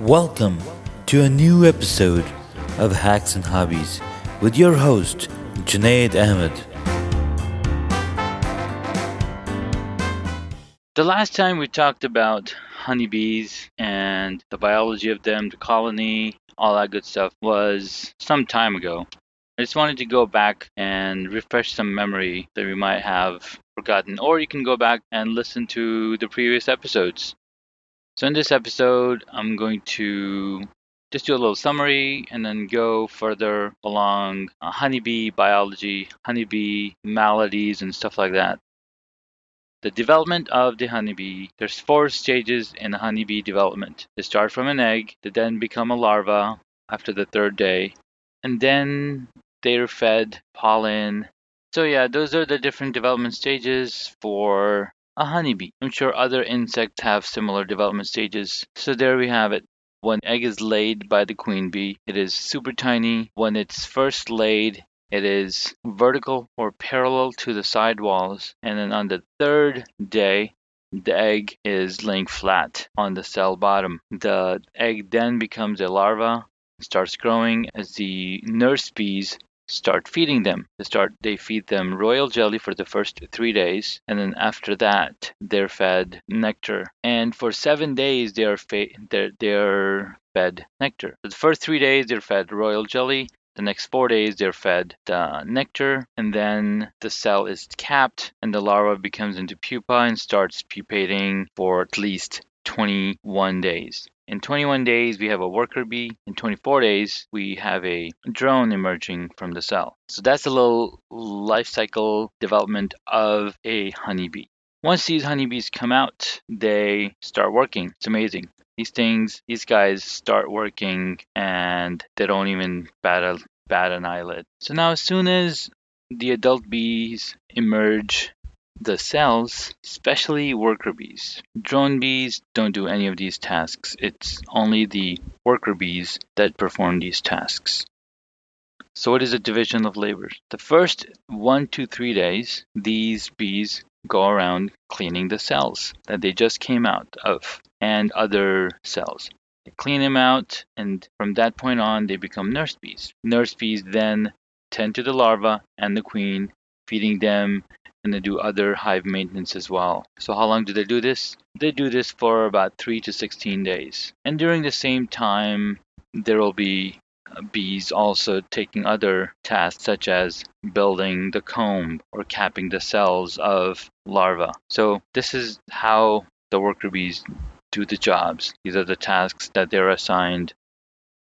Welcome to a new episode of Hacks and Hobbies with your host, Junaid Ahmed. The last time we talked about honeybees and the biology of them, the colony, all that good stuff was some time ago. I just wanted to go back and refresh some memory that we might have forgotten, or you can go back and listen to the previous episodes. So, in this episode, I'm going to just do a little summary and then go further along uh, honeybee biology, honeybee maladies, and stuff like that. The development of the honeybee. There's four stages in the honeybee development. They start from an egg, they then become a larva after the third day, and then they're fed pollen. So yeah, those are the different development stages for a honeybee. I'm sure other insects have similar development stages. So there we have it. When egg is laid by the queen bee, it is super tiny. When it's first laid, it is vertical or parallel to the side walls. And then on the third day, the egg is laying flat on the cell bottom. The egg then becomes a larva, starts growing as the nurse bees start feeding them. They start they feed them royal jelly for the first three days, and then after that they're fed nectar. And for seven days they are they're, they're fed nectar. the first three days they're fed royal jelly. The next four days they're fed the nectar, and then the cell is capped, and the larva becomes into pupa and starts pupating for at least 21 days. In 21 days, we have a worker bee. In 24 days, we have a drone emerging from the cell. So that's a little life cycle development of a honeybee. Once these honeybees come out, they start working. It's amazing. These things, these guys start working and they don't even bat, a, bat an eyelid. So now, as soon as the adult bees emerge the cells, especially worker bees. Drone bees don't do any of these tasks. It's only the worker bees that perform these tasks. So what is a division of labor? The first one to three days, these bees go around cleaning the cells that they just came out of and other cells. They clean them out, and from that point on, they become nurse bees. Nurse bees then tend to the larva and the queen, feeding them and they do other hive maintenance as well. So how long do they do this? They do this for about 3 to 16 days. And during the same time, there will be uh, bees also taking other tasks such as building the comb or capping the cells of larvae. So this is how the worker bees do the jobs. These are the tasks that they're assigned.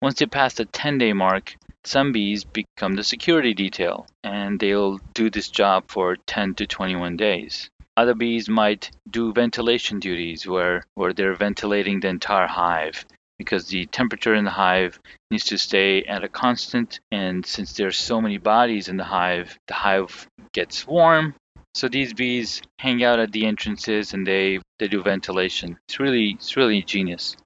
Once they pass the 10 day mark, some bees become the security detail and they'll do this job for 10 to 21 days. Other bees might do ventilation duties where, where they're ventilating the entire hive because the temperature in the hive needs to stay at a constant and since there's so many bodies in the hive, the hive gets warm. So these bees hang out at the entrances and they, they do ventilation. It's really it's really genius.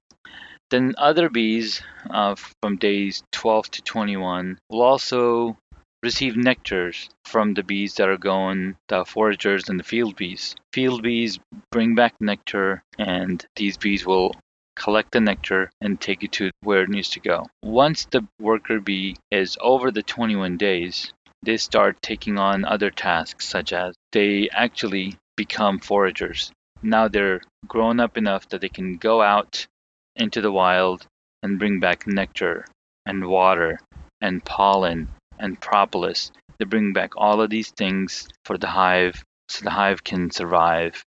Then other bees uh, from days 12 to 21 will also receive nectars from the bees that are going, the foragers and the field bees. Field bees bring back nectar, and these bees will collect the nectar and take it to where it needs to go. Once the worker bee is over the 21 days, they start taking on other tasks, such as they actually become foragers. Now they're grown up enough that they can go out into the wild and bring back nectar and water and pollen and propolis. They bring back all of these things for the hive so the hive can survive,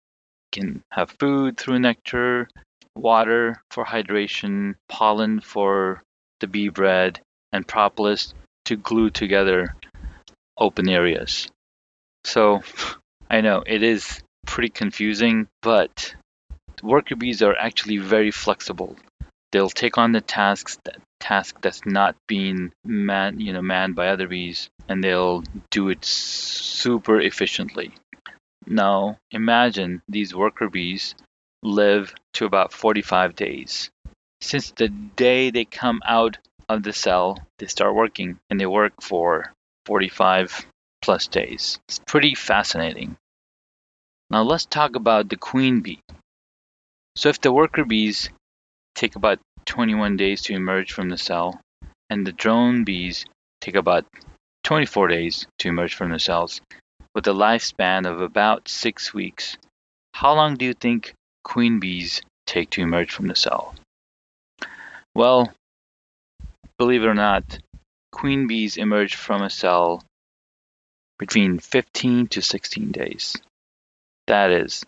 can have food through nectar, water for hydration, pollen for the bee bread, and propolis to glue together open areas. So I know it is pretty confusing, but worker bees are actually very flexible. They'll take on the tasks that task that's not being man you know manned by other bees and they'll do it super efficiently. Now imagine these worker bees live to about 45 days. Since the day they come out of the cell, they start working and they work for 45 plus days. It's pretty fascinating. Now let's talk about the queen bee. So if the worker bees take about 21 days to emerge from the cell, and the drone bees take about 24 days to emerge from the cells, with a lifespan of about six weeks. How long do you think queen bees take to emerge from the cell? Well, believe it or not, queen bees emerge from a cell between 15 to 16 days. That is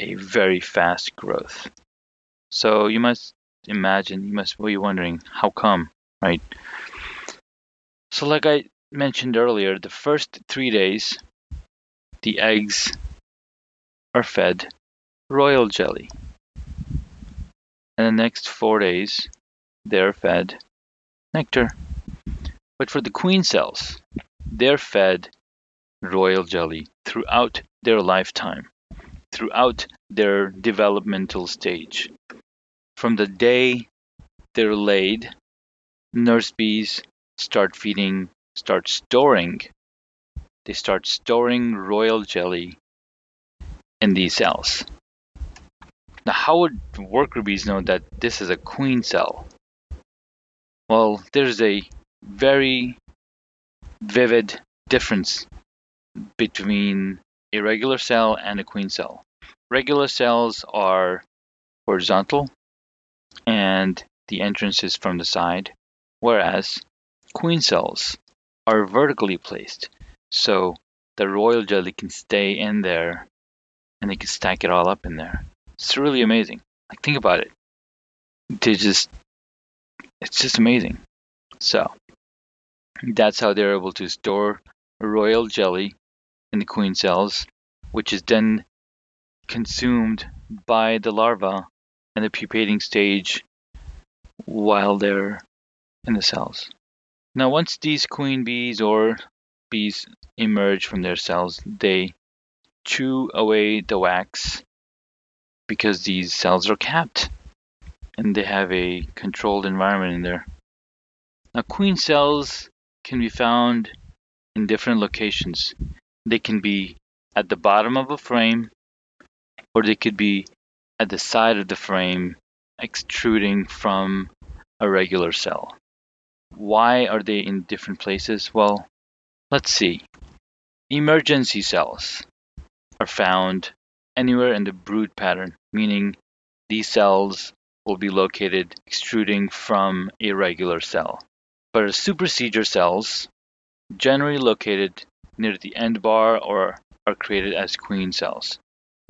a very fast growth. So you must imagine, you must be wondering, how come, right? So, like I mentioned earlier, the first three days, the eggs are fed royal jelly. And the next four days, they're fed nectar. But for the queen cells, they're fed royal jelly throughout their lifetime, throughout their developmental stage. From the day they're laid, nurse bees start feeding, start storing. They start storing royal jelly in these cells. Now, how would worker bees know that this is a queen cell? Well, there's a very vivid difference between a regular cell and a queen cell. Regular cells are horizontal and the entrance is from the side, whereas queen cells are vertically placed. So the royal jelly can stay in there and they can stack it all up in there. It's really amazing. Like think about it. They just it's just amazing. So that's how they're able to store royal jelly in the queen cells, which is then consumed by the larva in the pupating stage while they're in the cells. Now, once these queen bees or bees emerge from their cells, they chew away the wax because these cells are capped and they have a controlled environment in there. Now, queen cells can be found in different locations. They can be at the bottom of a frame or they could be at the side of the frame extruding from a regular cell. Why are they in different places? Well, let's see. Emergency cells are found anywhere in the brood pattern, meaning these cells will be located extruding from a regular cell. But supersedure cells, generally located near the end bar or are created as queen cells.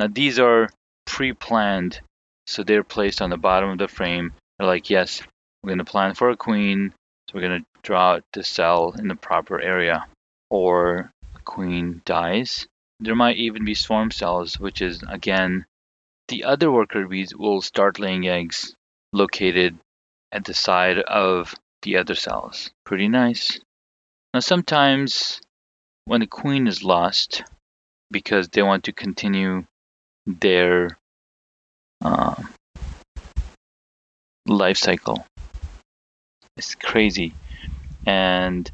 Now these are pre-planned, so they're placed on the bottom of the frame. They're like, yes, we're going to plan for a queen, so we're going to draw the cell in the proper area. Or a queen dies. There might even be swarm cells, which is again, the other worker bees will start laying eggs located at the side of the other cells. Pretty nice. Now sometimes when the queen is lost because they want to continue their uh, life cycle it's crazy. And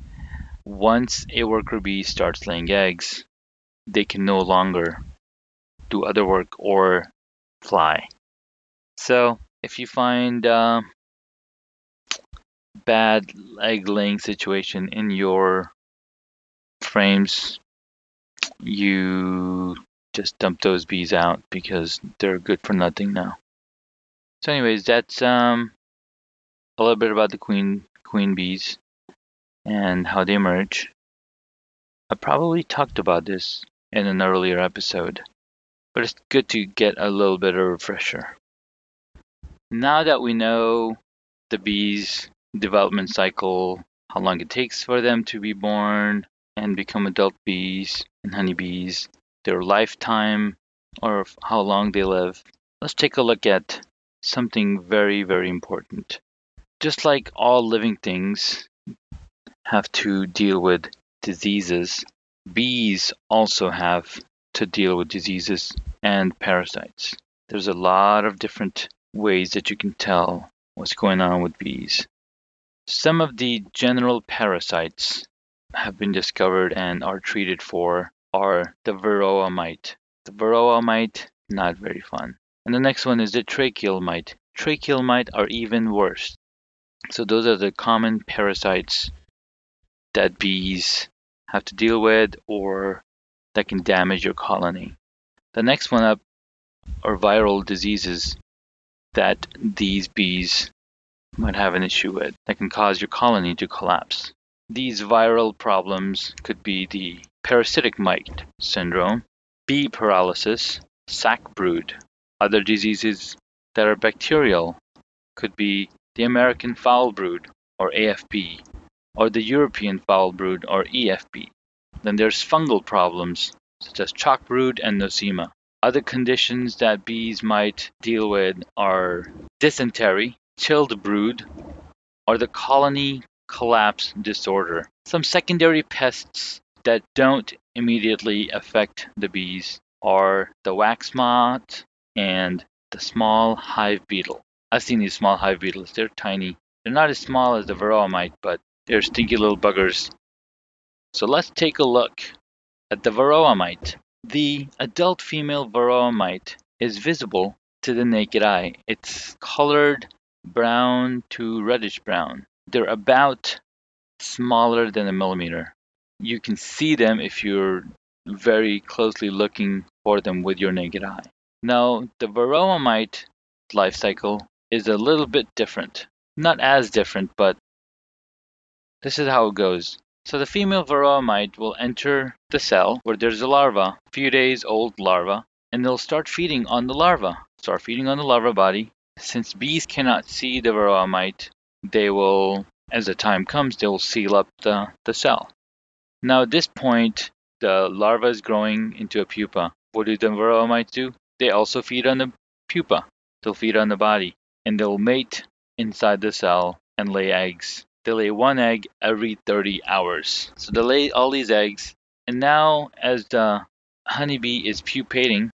once a worker bee starts laying eggs, they can no longer do other work or fly. So if you find uh, bad egg laying situation in your frames, you just dump those bees out because they're good for nothing now. So anyways, that's um a little bit about the queen queen bees and how they emerge. I probably talked about this in an earlier episode, but it's good to get a little bit of a refresher. Now that we know the bees' development cycle, how long it takes for them to be born and become adult bees and honeybees, their lifetime, or how long they live, let's take a look at something very, very important just like all living things have to deal with diseases, bees also have to deal with diseases and parasites. There's a lot of different ways that you can tell what's going on with bees. Some of the general parasites have been discovered and are treated for are the varroa mite. The varroa mite, not very fun. And the next one is the tracheal mite. Tracheal mite are even worse. So those are the common parasites that bees have to deal with or that can damage your colony. The next one up are viral diseases that these bees might have an issue with that can cause your colony to collapse. These viral problems could be the parasitic mite syndrome, bee paralysis, sac brood. Other diseases that are bacterial could be the American foul brood or AFB or the European foul brood or EFB. Then there's fungal problems such as chalk brood and nosema. Other conditions that bees might deal with are dysentery, chilled brood, or the colony collapse disorder. Some secondary pests that don't immediately affect the bees are the wax moth and the small hive beetle. I've seen these small hive beetles. They're tiny. They're not as small as the varroa mite, but they're stinky little buggers. So let's take a look at the varroa mite. The adult female varroa mite is visible to the naked eye. It's colored brown to reddish brown. They're about smaller than a millimeter. You can see them if you're very closely looking for them with your naked eye. Now, the varroa mite life cycle is a little bit different. Not as different, but this is how it goes. So the female varroa mite will enter the cell where there's a larva, a few days old larva, and they'll start feeding on the larva, start feeding on the larva body. Since bees cannot see the varroa mite, they will, as the time comes, they will seal up the, the cell. Now at this point, the larva is growing into a pupa. What do the varroa mites do? They also feed on the pupa. They'll feed on the body, and they'll mate inside the cell and lay eggs. They lay one egg every 30 hours. So they lay all these eggs, and now as the honeybee is pupating,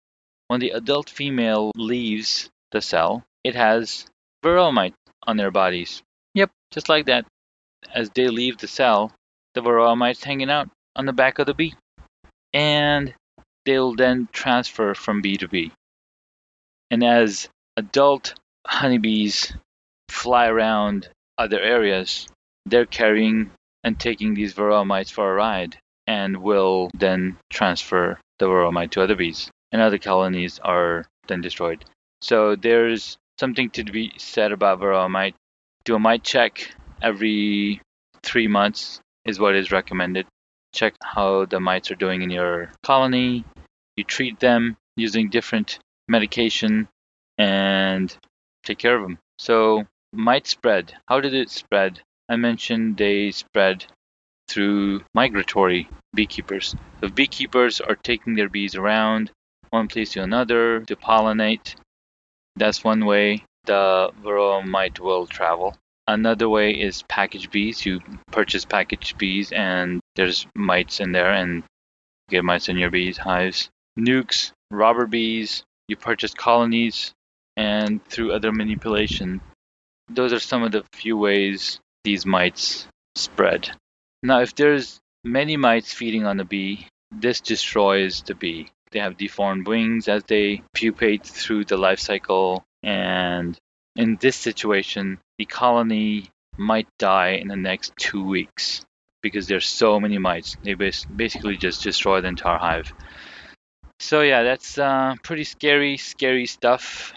when the adult female leaves the cell, it has varroa on their bodies. Yep, just like that. As they leave the cell, the varroa mite's hanging out on the back of the bee. And they'll then transfer from bee to bee. And as adult honeybees fly around other areas, they're carrying and taking these varroa mites for a ride and will then transfer the varroa mite to other bees and other colonies are then destroyed. So there's something to be said about varroa mite. Do a mite check every three months is what is recommended. Check how the mites are doing in your colony. You treat them using different medication and take care of them. So mite spread. How did it spread? I mentioned they spread through migratory beekeepers. So beekeepers are taking their bees around one place to another to pollinate. That's one way the varroa mite will travel. Another way is package bees. You purchase package bees and there's mites in there and get mites in your bees hives. Nukes, robber bees, you purchase colonies and through other manipulation. Those are some of the few ways these mites spread. Now, if there's many mites feeding on the bee, this destroys the bee. They have deformed wings as they pupate through the life cycle, and in this situation, the colony might die in the next two weeks because there's so many mites. They basically just destroy the entire hive. So yeah, that's uh, pretty scary, scary stuff.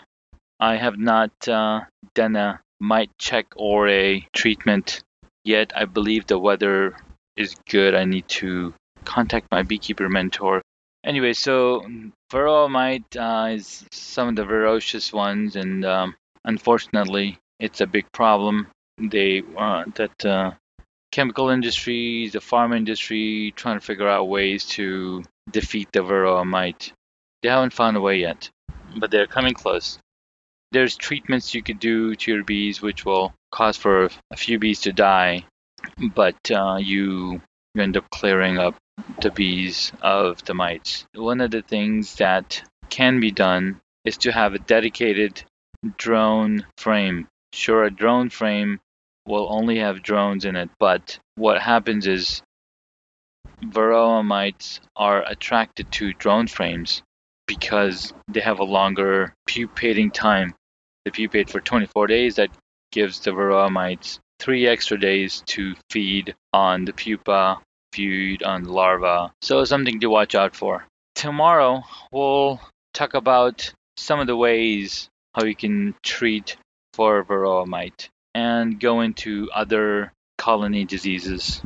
I have not uh, done a mite check or a treatment yet. I believe the weather is good. I need to contact my beekeeper mentor. Anyway, so varroa mite uh, is some of the ferocious ones, and um, unfortunately, it's a big problem. They uh, that uh, chemical industry, the farm industry, trying to figure out ways to defeat the varroa mite. They haven't found a way yet, but they're coming close there's treatments you could do to your bees which will cause for a few bees to die, but uh, you, you end up clearing up the bees of the mites. One of the things that can be done is to have a dedicated drone frame. Sure, a drone frame will only have drones in it, but what happens is varroa mites are attracted to drone frames because they have a longer pupating time. They pupate for 24 days. That gives the varroa mites three extra days to feed on the pupa, feed on the larva. So something to watch out for. Tomorrow we'll talk about some of the ways how you can treat for varroa mite and go into other colony diseases.